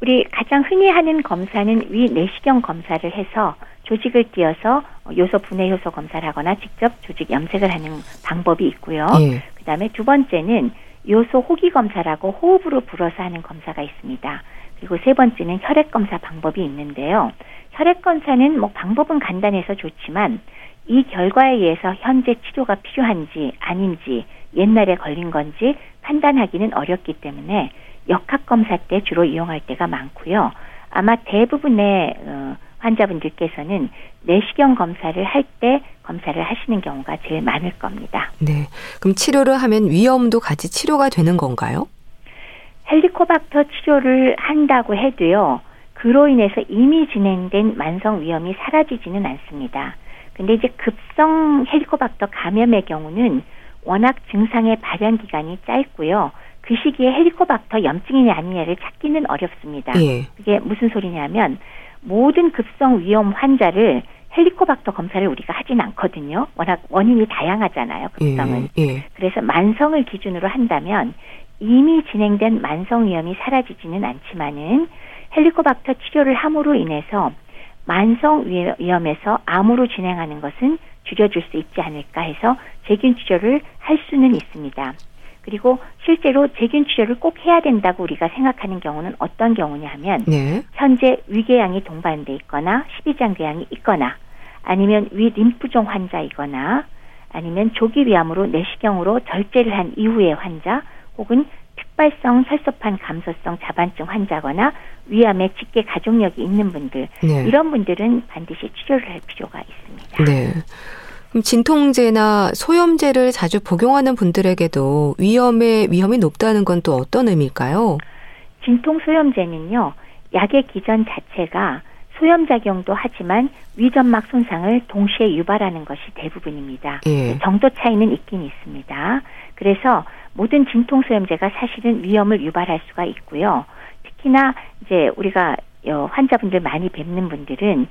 우리 가장 흔히 하는 검사는 위 내시경 검사를 해서 조직을 띄어서 요소 분해 효소 검사를 하거나 직접 조직 염색을 하는 방법이 있고요. 예. 그다음에 두 번째는 요소 호기 검사라고 호흡으로 불어서 하는 검사가 있습니다. 그리고 세 번째는 혈액 검사 방법이 있는데요. 혈액 검사는 뭐 방법은 간단해서 좋지만 이 결과에 의해서 현재 치료가 필요한지 아닌지 옛날에 걸린 건지 판단하기는 어렵기 때문에 역학 검사 때 주로 이용할 때가 많고요. 아마 대부분의 어, 환자분들께서는 내시경 검사를 할 때 검사를 하시는 경우가 제일 많을 겁니다. 네. 그럼 치료를 하면 위험도 같이 치료가 되는 건가요? 헬리코박터 치료를 한다고 해도요. 그로 인해서 이미 진행된 만성 위험이 사라지지는 않습니다. 근데 이제 급성 헬리코박터 감염의 경우는 워낙 증상의 발현 기간이 짧고요. 그 시기에 헬리코박터 염증이냐 아니냐를 찾기는 어렵습니다. 예. 그게 무슨 소리냐면 모든 급성 위험 환자를 헬리코박터 검사를 우리가 하진 않거든요. 워낙 원인이 다양하잖아요. 급성은. 예, 예. 그래서 만성을 기준으로 한다면 이미 진행된 만성 위험이 사라지지는 않지만은 헬리코박터 치료를 함으로 인해서 만성 위험에서 암으로 진행하는 것은 줄여줄 수 있지 않을까 해서 제균 치료를 할 수는 있습니다. 그리고 실제로 제균 치료를 꼭 해야 된다고 우리가 생각하는 경우는 어떤 경우냐 하면 네. 현재 위궤양이 동반돼 있거나 십이장궤양이 있거나 아니면 위 림프종 환자이거나 아니면 조기 위암으로 내시경으로 절제를 한 이후의 환자 혹은 특발성 설소판 감소성 자반증 환자거나 위암에 직계 가족력이 있는 분들 네. 이런 분들은 반드시 치료를 할 필요가 있습니다. 네. 그럼 진통제나 소염제를 자주 복용하는 분들에게도 위험의 위험이 높다는 건 또 어떤 의미일까요? 진통 소염제는요. 약의 기전 자체가 소염 작용도 하지만 위점막 손상을 동시에 유발하는 것이 대부분입니다. 예. 정도 차이는 있긴 있습니다. 그래서 모든 진통 소염제가 사실은 위험을 유발할 수가 있고요. 특히나 이제 우리가 환자분들 많이 뵙는 분들은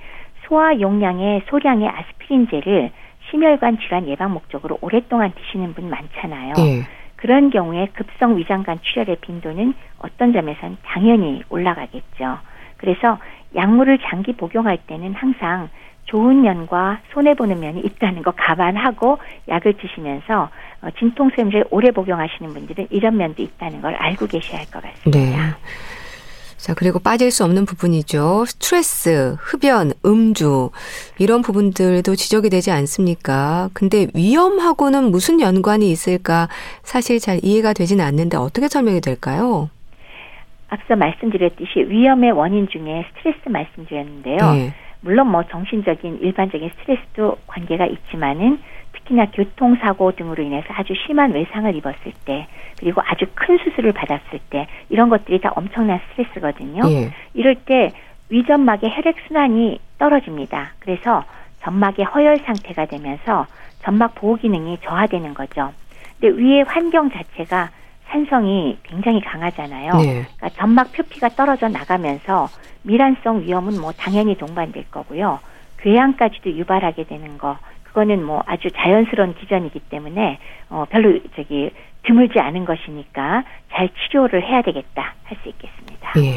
소화 용량의 소량의 아스피린제를 심혈관 질환 예방 목적으로 오랫동안 드시는 분 많잖아요. 네. 그런 경우에 급성 위장관 출혈의 빈도는 어떤 점에선 당연히 올라가겠죠. 그래서 약물을 장기 복용할 때는 항상 좋은 면과 손해 보는 면이 있다는 거 감안하고 약을 드시면서 어, 진통소염제 오래 복용하시는 분들은 이런 면도 있다는 걸 알고 계셔야 할 것 같습니다. 네. 자, 그리고 빠질 수 없는 부분이죠. 스트레스, 흡연, 음주, 이런 부분들도 지적이 되지 않습니까? 근데 위험하고는 무슨 연관이 있을까 사실 잘 이해가 되지는 않는데 어떻게 설명이 될까요? 앞서 말씀드렸듯이 위험의 원인 중에 스트레스 말씀드렸는데요. 네. 물론 뭐 정신적인 일반적인 스트레스도 관계가 있지만은 특히나 교통사고 등으로 인해서 아주 심한 외상을 입었을 때 그리고 아주 큰 수술을 받았을 때 이런 것들이 다 엄청난 스트레스거든요. 예. 이럴 때 위점막의 혈액 순환이 떨어집니다. 그래서 점막의 허열 상태가 되면서 점막 보호 기능이 저하되는 거죠. 근데 위의 환경 자체가 산성이 굉장히 강하잖아요. 네. 그러니까 점막 표피가 떨어져 나가면서 미란성 위험은 뭐 당연히 동반될 거고요. 궤양까지도 유발하게 되는 거 그거는 뭐 아주 자연스러운 기전이기 때문에 어 별로 저기 드물지 않은 것이니까 잘 치료를 해야 되겠다 할 수 있겠습니다. 예.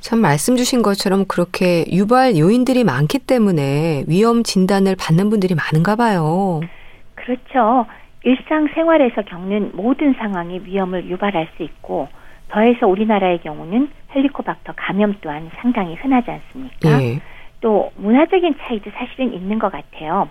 참 말씀 주신 것처럼 그렇게 유발 요인들이 많기 때문에 위험 진단을 받는 분들이 많은가 봐요. 그렇죠. 일상생활에서 겪는 모든 상황이 위험을 유발할 수 있고 더해서 우리나라의 경우는 헬리코박터 감염 또한 상당히 흔하지 않습니까? 예. 또 문화적인 차이도 사실은 있는 것 같아요.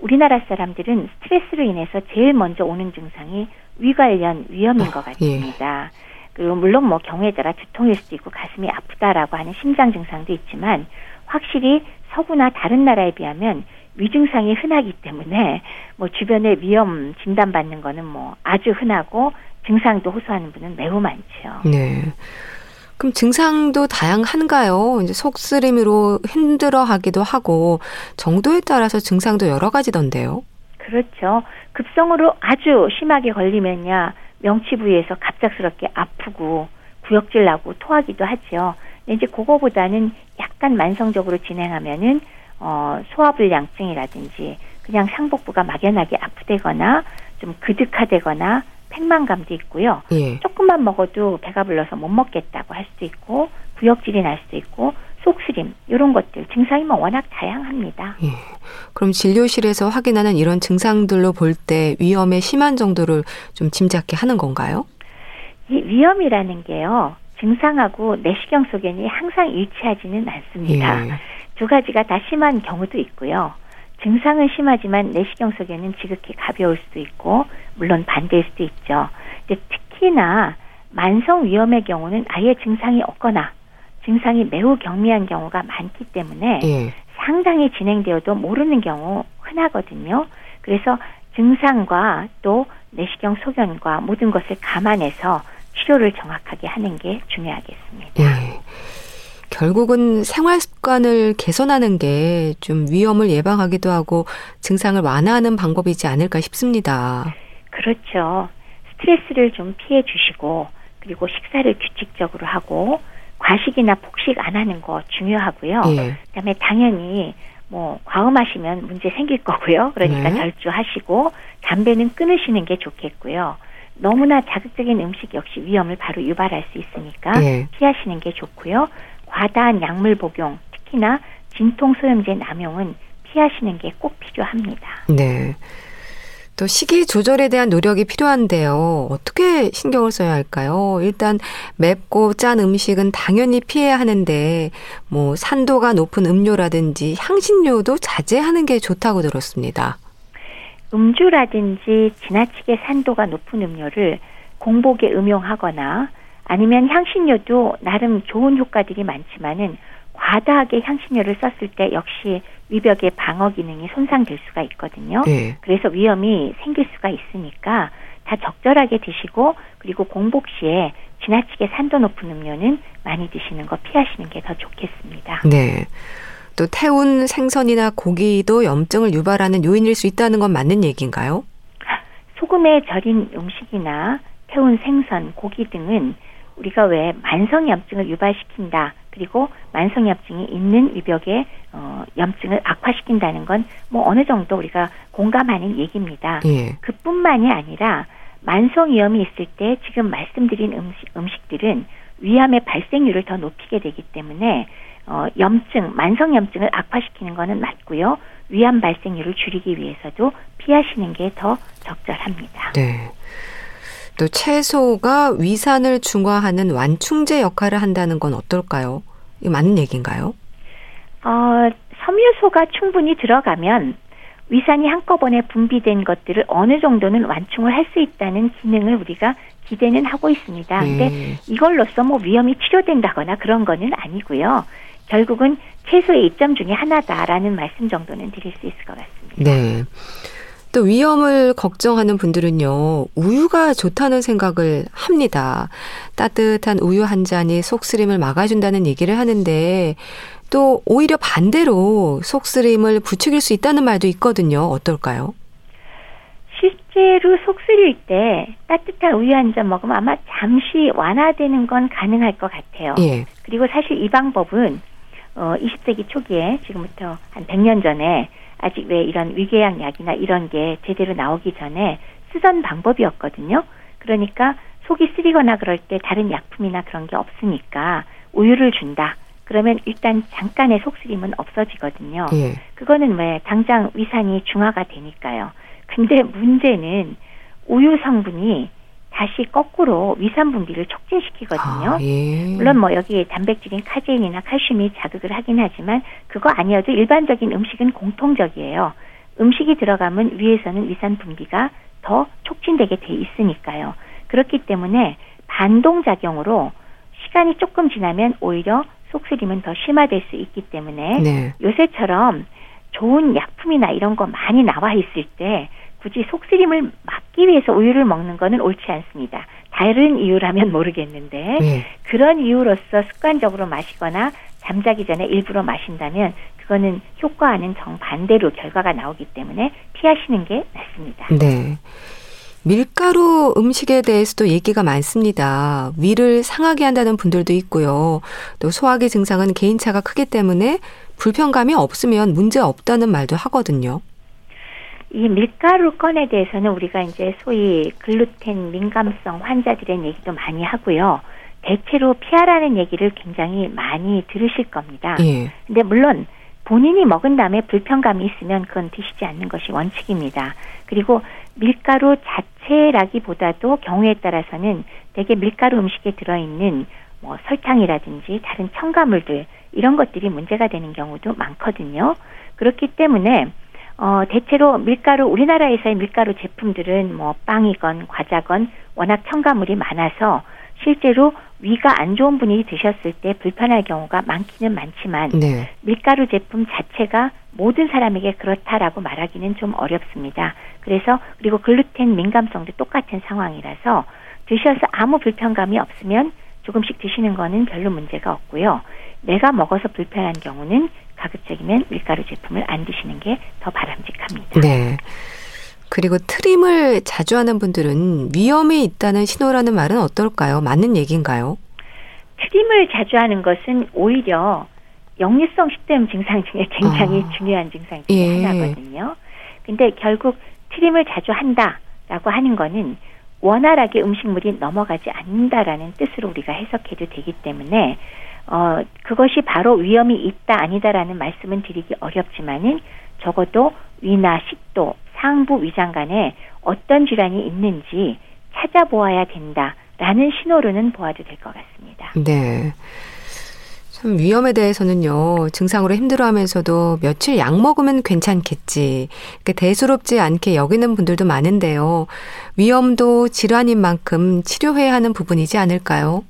우리나라 사람들은 스트레스로 인해서 제일 먼저 오는 증상이 위 관련 위험인 것 예. 같습니다. 예. 그리고 물론 뭐 경우에 따라 두통일 수도 있고 가슴이 아프다라고 하는 심장 증상도 있지만 확실히 서구나 다른 나라에 비하면 위 증상이 흔하기 때문에 뭐 주변에 위험 진단받는 거는 뭐 아주 흔하고 증상도 호소하는 분은 매우 많죠. 네. 그럼 증상도 다양한가요? 이제 속쓰림으로 힘들어하기도 하고 정도에 따라서 증상도 여러 가지던데요. 그렇죠. 급성으로 아주 심하게 걸리면야 명치 부위에서 갑작스럽게 아프고 구역질 나고 토하기도 하죠. 이제 그거보다는 약간 만성적으로 진행하면은 어, 소화불량증이라든지 그냥 상복부가 막연하게 아프대거나 좀 그득하대거나 팽만감도 있고요. 예. 조금만 먹어도 배가 불러서 못 먹겠다고 할 수도 있고 구역질이 날 수도 있고 속쓰림 이런 것들 증상이 뭐 워낙 다양합니다. 예. 그럼 진료실에서 확인하는 이런 증상들로 볼 때 위험의 심한 정도를 좀 짐작해 하는 건가요? 이 위험이라는 게요. 증상하고 내시경 소견이 항상 일치하지는 않습니다. 예. 두 가지가 다 심한 경우도 있고요. 증상은 심하지만 내시경 소견은 지극히 가벼울 수도 있고 물론 반대일 수도 있죠. 근데 특히나 만성 위험의 경우는 아예 증상이 없거나 증상이 매우 경미한 경우가 많기 때문에 예. 상당히 진행되어도 모르는 경우 흔하거든요. 그래서 증상과 또 내시경 소견과 모든 것을 감안해서 치료를 정확하게 하는 게 중요하겠습니다. 예. 결국은 생활 습관을 개선하는 게 좀 위험을 예방하기도 하고 증상을 완화하는 방법이지 않을까 싶습니다. 그렇죠. 스트레스를 좀 피해 주시고 그리고 식사를 규칙적으로 하고 과식이나 폭식 안 하는 거 중요하고요. 예. 그다음에 당연히 뭐 과음하시면 문제 생길 거고요. 그러니까 네. 절주하시고 담배는 끊으시는 게 좋겠고요. 너무나 자극적인 음식 역시 위험을 바로 유발할 수 있으니까 예. 피하시는 게 좋고요. 과다한 약물 복용, 특히나 진통 소염제 남용은 피하시는 게 꼭 필요합니다. 네. 또 식이 조절에 대한 노력이 필요한데요. 어떻게 신경을 써야 할까요? 일단 맵고 짠 음식은 당연히 피해야 하는데 뭐 산도가 높은 음료라든지 향신료도 자제하는 게 좋다고 들었습니다. 음주라든지 지나치게 산도가 높은 음료를 공복에 음용하거나 아니면 향신료도 나름 좋은 효과들이 많지만은 과다하게 향신료를 썼을 때 역시 위벽의 방어 기능이 손상될 수가 있거든요. 네. 그래서 위험이 생길 수가 있으니까 다 적절하게 드시고 그리고 공복 시에 지나치게 산도 높은 음료는 많이 드시는 거 피하시는 게 더 좋겠습니다. 네. 또 태운 생선이나 고기도 염증을 유발하는 요인일 수 있다는 건 맞는 얘기인가요? 소금에 절인 음식이나 태운 생선, 고기 등은 우리가 왜 만성염증을 유발시킨다. 그리고 만성염증이 있는 위벽의 어, 염증을 악화시킨다는 건 뭐 어느 정도 우리가 공감하는 얘기입니다. 예. 그뿐만이 아니라 만성 위험이 있을 때 지금 말씀드린 음식, 음식들은 위암의 발생률을 더 높이게 되기 때문에 어, 염증, 만성 염증을 악화시키는 거는 맞고요. 위암 발생률을 줄이기 위해서도 피하시는 게 더 적절합니다. 네. 또 채소가 위산을 중화하는 완충제 역할을 한다는 건 어떨까요? 이 맞는 얘기인가요? 어, 섬유소가 충분히 들어가면 위산이 한꺼번에 분비된 것들을 어느 정도는 완충을 할 수 있다는 기능을 우리가 기대는 하고 있습니다. 근데 네. 이걸로써 뭐 위험이 치료된다거나 그런 거는 아니고요. 결국은 채소의 이점 중에 하나다라는 말씀 정도는 드릴 수 있을 것 같습니다. 네. 또 위험을 걱정하는 분들은요, 우유가 좋다는 생각을 합니다. 따뜻한 우유 한 잔이 속쓰림을 막아준다는 얘기를 하는데, 또 오히려 반대로 속쓰림을 부추길 수 있다는 말도 있거든요. 어떨까요? 실제로 속 쓰릴 때 따뜻한 우유 한 잔 먹으면 아마 잠시 완화되는 건 가능할 것 같아요. 예. 그리고 사실 이 방법은 어 20세기 초기에 지금부터 한 100년 전에 아직 왜 이런 위궤양 약이나 이런 게 제대로 나오기 전에 쓰던 방법이었거든요. 그러니까 속이 쓰리거나 그럴 때 다른 약품이나 그런 게 없으니까 우유를 준다. 그러면 일단 잠깐의 속쓰림은 없어지거든요. 예. 그거는 왜 당장 위산이 중화가 되니까요. 근데 문제는 우유 성분이 다시 거꾸로 위산 분비를 촉진시키거든요. 아, 예. 물론 뭐 여기 단백질인 카제인이나 칼슘이 자극을 하긴 하지만 그거 아니어도 일반적인 음식은 공통적이에요. 음식이 들어가면 위에서는 위산 분비가 더 촉진되게 돼 있으니까요. 그렇기 때문에 반동작용으로 시간이 조금 지나면 오히려 속쓰림은 더 심화될 수 있기 때문에 네. 요새처럼 좋은 약품이나 이런 거 많이 나와 있을 때 굳이 속쓰림을 막기 위해서 우유를 먹는 거는 옳지 않습니다. 다른 이유라면 [LAUGHS] 모르겠는데 네. 그런 이유로서 습관적으로 마시거나 잠자기 전에 일부러 마신다면 그거는 효과와는 정반대로 결과가 나오기 때문에 피하시는 게 낫습니다. 네. 밀가루 음식에 대해서도 얘기가 많습니다. 위를 상하게 한다는 분들도 있고요. 또 소화기 증상은 개인차가 크기 때문에 불편감이 없으면 문제 없다는 말도 하거든요. 이 밀가루 건에 대해서는 우리가 이제 소위 글루텐 민감성 환자들의 얘기도 많이 하고요. 대체로 피하라는 얘기를 굉장히 많이 들으실 겁니다. 예. 근데 물론 본인이 먹은 다음에 불편감이 있으면 그건 드시지 않는 것이 원칙입니다. 그리고 밀가루 자체라기보다도 경우에 따라서는 대개 밀가루 음식에 들어있는 뭐 설탕이라든지 다른 첨가물들 이런 것들이 문제가 되는 경우도 많거든요. 그렇기 때문에 어, 대체로 밀가루, 우리나라에서의 밀가루 제품들은 뭐 빵이건 과자건 워낙 첨가물이 많아서 실제로 위가 안 좋은 분이 드셨을 때 불편할 경우가 많기는 많지만 네. 밀가루 제품 자체가 모든 사람에게 그렇다라고 말하기는 좀 어렵습니다. 그래서 그리고 글루텐 민감성도 똑같은 상황이라서 드셔서 아무 불편감이 없으면 조금씩 드시는 거는 별로 문제가 없고요. 내가 먹어서 불편한 경우는 가급적이면 밀가루 제품을 안 드시는 게 더 바람직합니다. 네. 그리고 트림을 자주 하는 분들은 위험이 있다는 신호라는 말은 어떨까요? 맞는 얘기인가요? 트림을 자주 하는 것은 오히려 역류성 식도염 증상 중에 굉장히 아. 중요한 증상 중에 예. 하나거든요. 근데 결국 트림을 자주 한다라고 하는 거는 원활하게 음식물이 넘어가지 않는다라는 뜻으로 우리가 해석해도 되기 때문에 어 그것이 바로 위험이 있다 아니다라는 말씀은 드리기 어렵지만은 적어도 위나 식도 상부 위장 간에 어떤 질환이 있는지 찾아보아야 된다라는 신호로는 보아도 될 것 같습니다. 네. 참 위험에 대해서는요 증상으로 힘들어하면서도 며칠 약 먹으면 괜찮겠지 대수롭지 않게 여기는 분들도 많은데요 위험도 질환인 만큼 치료해야 하는 부분이지 않을까요?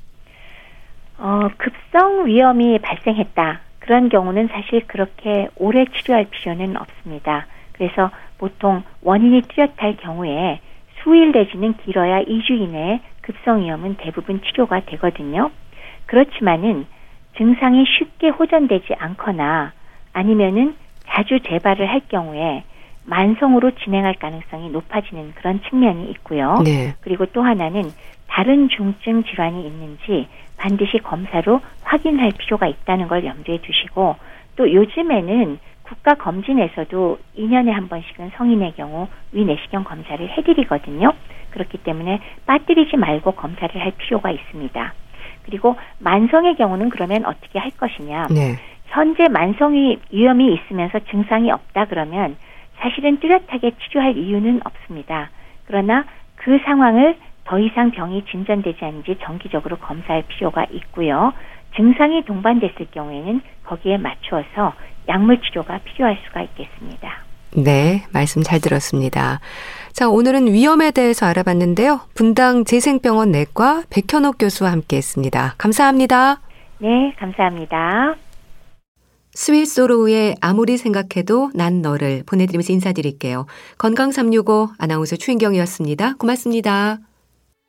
어, 급성 위험이 발생했다 그런 경우는 사실 그렇게 오래 치료할 필요는 없습니다. 그래서 보통 원인이 뚜렷할 경우에 수일 내지는 길어야 2주 이내에 급성 위험은 대부분 치료가 되거든요. 그렇지만은 증상이 쉽게 호전되지 않거나 아니면은 자주 재발을 할 경우에 만성으로 진행할 가능성이 높아지는 그런 측면이 있고요. 네. 그리고 또 하나는 다른 중증 질환이 있는지 반드시 검사로 확인할 필요가 있다는 걸 염두에 두시고 또 요즘에는 국가 검진에서도 2년에 한 번씩은 성인의 경우 위내시경 검사를 해드리거든요. 그렇기 때문에 빠뜨리지 말고 검사를 할 필요가 있습니다. 그리고 만성의 경우는 그러면 어떻게 할 것이냐. 네. 현재 만성이 위험이 있으면서 증상이 없다 그러면 사실은 뚜렷하게 치료할 이유는 없습니다. 그러나 그 상황을 더 이상 병이 진전되지 않는지 정기적으로 검사할 필요가 있고요. 증상이 동반됐을 경우에는 거기에 맞추어서 약물 치료가 필요할 수가 있겠습니다. 네, 말씀 잘 들었습니다. 자, 오늘은 위험에 대해서 알아봤는데요. 분당 재생병원 내과 백현옥 교수와 함께 했습니다. 감사합니다. 네, 감사합니다. 스위스로우의 아무리 생각해도 난 너를 보내드리면서 인사드릴게요. 건강365 아나운서 추인경이었습니다. 고맙습니다.